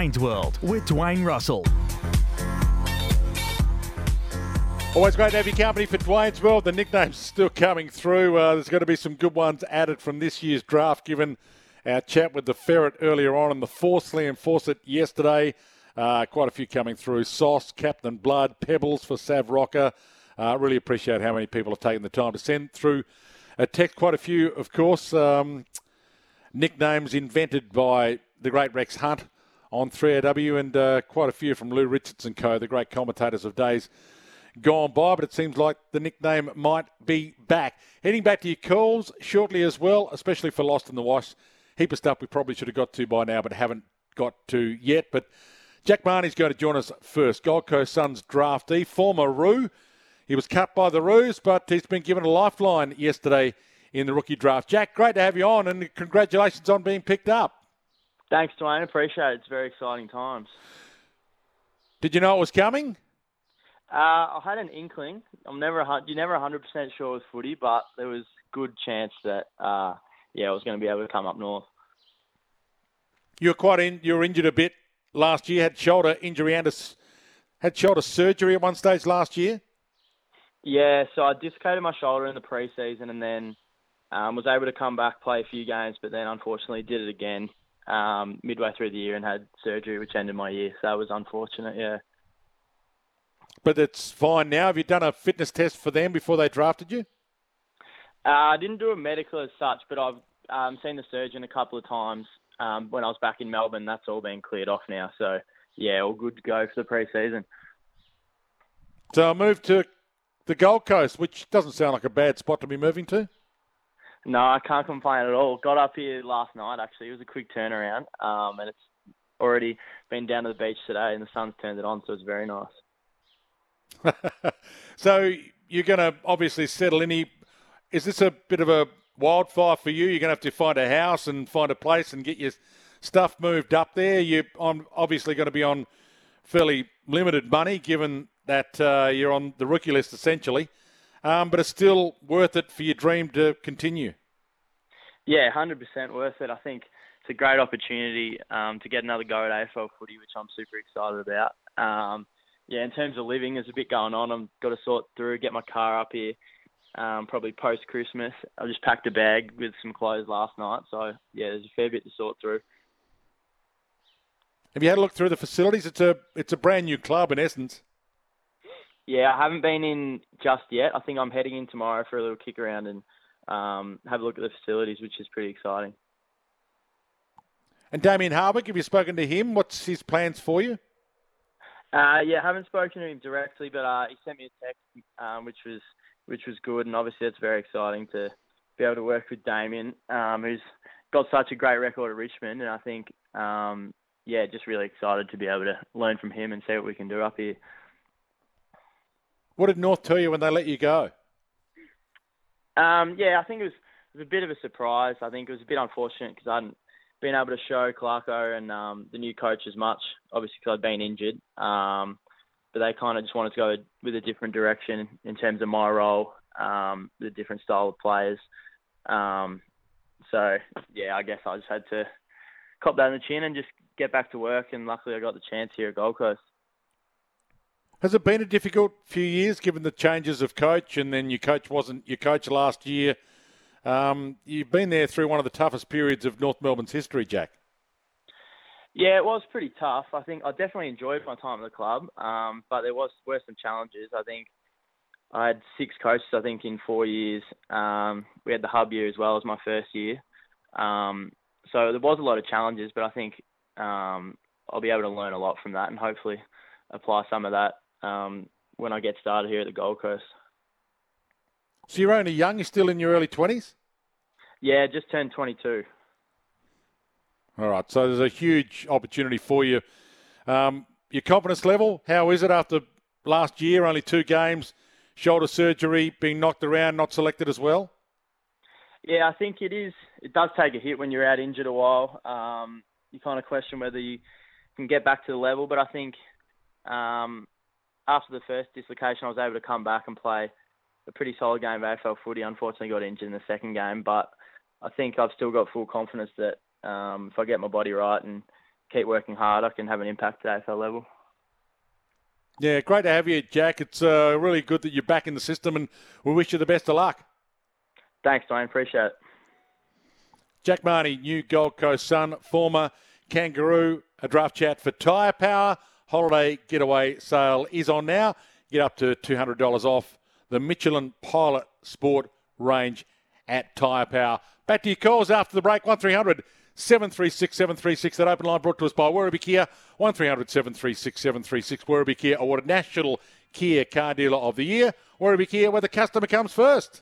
Dwayne's World with Dwayne Russell. Always great to have your company for Dwayne's World. The nicknames still coming through. Uh, there's going to be some good ones added from this year's draft, given our chat with the Ferret earlier on and the Force Liam Fawcett yesterday. Uh, quite a few coming through. Sauce, Captain Blood, Pebbles for Sav Rocker. Uh, really appreciate how many people have taken the time to send through a text. Quite a few, of course. Um, nicknames invented by the great Rex Hunt on 3AW and uh, quite a few from Lou Richards and Co., the great commentators of days gone by, but it seems like the nickname might be back. Heading back to your calls shortly as well, especially for Lost in the Wash. Heap of stuff we probably should have got to by now, but haven't got to yet. But Jack Mahony's going to join us first. Gold Coast Suns draftee, former Roo. He was cut by the Roos, but he's been given a lifeline yesterday in the rookie draft. Jack, great to have you on, and congratulations on being picked up. Thanks, Dwayne. Appreciate it. It's very exciting times. Did you know it was coming? Uh, I had an inkling. I'm never you're never 100 percent sure with footy, but there was good chance that uh, yeah, I was going to be able to come up north. You were quite in. You were injured a bit last year. Had shoulder injury and a, had shoulder surgery at one stage last year. Yeah, so I dislocated my shoulder in the preseason, and then um, was able to come back, play a few games, but then unfortunately did it again um, midway through the year and had surgery, which ended my year. So that was unfortunate. Yeah. But it's fine now. Have you done a fitness test for them before they drafted you? Uh, I didn't do a medical as such, but I've um, seen the surgeon a couple of times um, when I was back in Melbourne. That's all been cleared off now. So yeah, all good to go for the pre-season. So I moved to the Gold Coast, which doesn't sound like a bad spot to be moving to. No, I can't complain at all. Got up here last night. Actually, it was a quick turnaround, um, and it's already been down to the beach today, and the sun's turned it on, so it's very nice. so you're going to obviously settle in. Is this a bit of a wildfire for you? You're going to have to find a house and find a place and get your stuff moved up there. You're obviously going to be on fairly limited money, given that uh, you're on the rookie list essentially um, but it's still worth it for your dream to continue. Yeah, 100% worth it. I think it's a great opportunity um, to get another go at AFL footy, which I'm super excited about. Um, yeah, in terms of living, there's a bit going on. I've got to sort through, get my car up here, um, probably post Christmas. I just packed a bag with some clothes last night, so yeah, there's a fair bit to sort through. Have you had a look through the facilities? It's a it's a brand new club in essence. Yeah, I haven't been in just yet. I think I'm heading in tomorrow for a little kick around and um, have a look at the facilities, which is pretty exciting. And Damien Hardwick, have you spoken to him? What's his plans for you? Uh, yeah, I haven't spoken to him directly, but uh, he sent me a text, um, which was which was good, and obviously it's very exciting to be able to work with Damien, um, who's got such a great record at Richmond, and I think, um, yeah, just really excited to be able to learn from him and see what we can do up here. What did North tell you when they let you go? Um, yeah, I think it was, it was, a bit of a surprise. I think it was a bit unfortunate because I hadn't been able to show Clarko and um, the new coach as much, obviously because I'd been injured. Um, but they kind of just wanted to go with a different direction in terms of my role, um, the different style of players. Um, so yeah, I guess I just had to cop that in the chin and just get back to work. And luckily, I got the chance here at Gold Coast. Has it been a difficult few years given the changes of coach and then your coach wasn't your coach last year? Um, you've been there through one of the toughest periods of North Melbourne's history, Jack. Yeah, it was pretty tough. I think I definitely enjoyed my time at the club, um, but there was were some challenges. I think I had six coaches. I think in four years. Um, we had the hub year as well as my first year, um, so there was a lot of challenges. But I think um, I'll be able to learn a lot from that and hopefully apply some of that um, when I get started here at the Gold Coast. So you're only young. You're still in your early twenties. Yeah, just turned 22. All right. So there's a huge opportunity for you. Um, your confidence level, how is it after last year? Only two games, shoulder surgery, being knocked around, not selected as well. Yeah, I think it is. It does take a hit when you're out injured a while. Um, you kind of question whether you can get back to the level, but I think um, after the first dislocation, I was able to come back and play a pretty solid game of AFL footy. Unfortunately, got injured in the second game, but I think I've still got full confidence that um, if I get my body right and keep working hard, I can have an impact at AFL level. Yeah, great to have you, Jack. It's uh, really good that you're back in the system, and we wish you the best of luck. Thanks, Dwayne. Appreciate it. Jack Mahony, new Gold Coast Sun, former Kangaroo, a draft chat for Tyre Power. Holiday getaway sale is on now. Get up to $200 off the Michelin Pilot Sport range at Tyre Power. Back to your calls after the break, 1300 736 736. That open line brought to us by Werribee Kia, 1300 736 736. Werribee Kia awarded National Kia Car Dealer of the Year. Werribee Kia, where the customer comes first.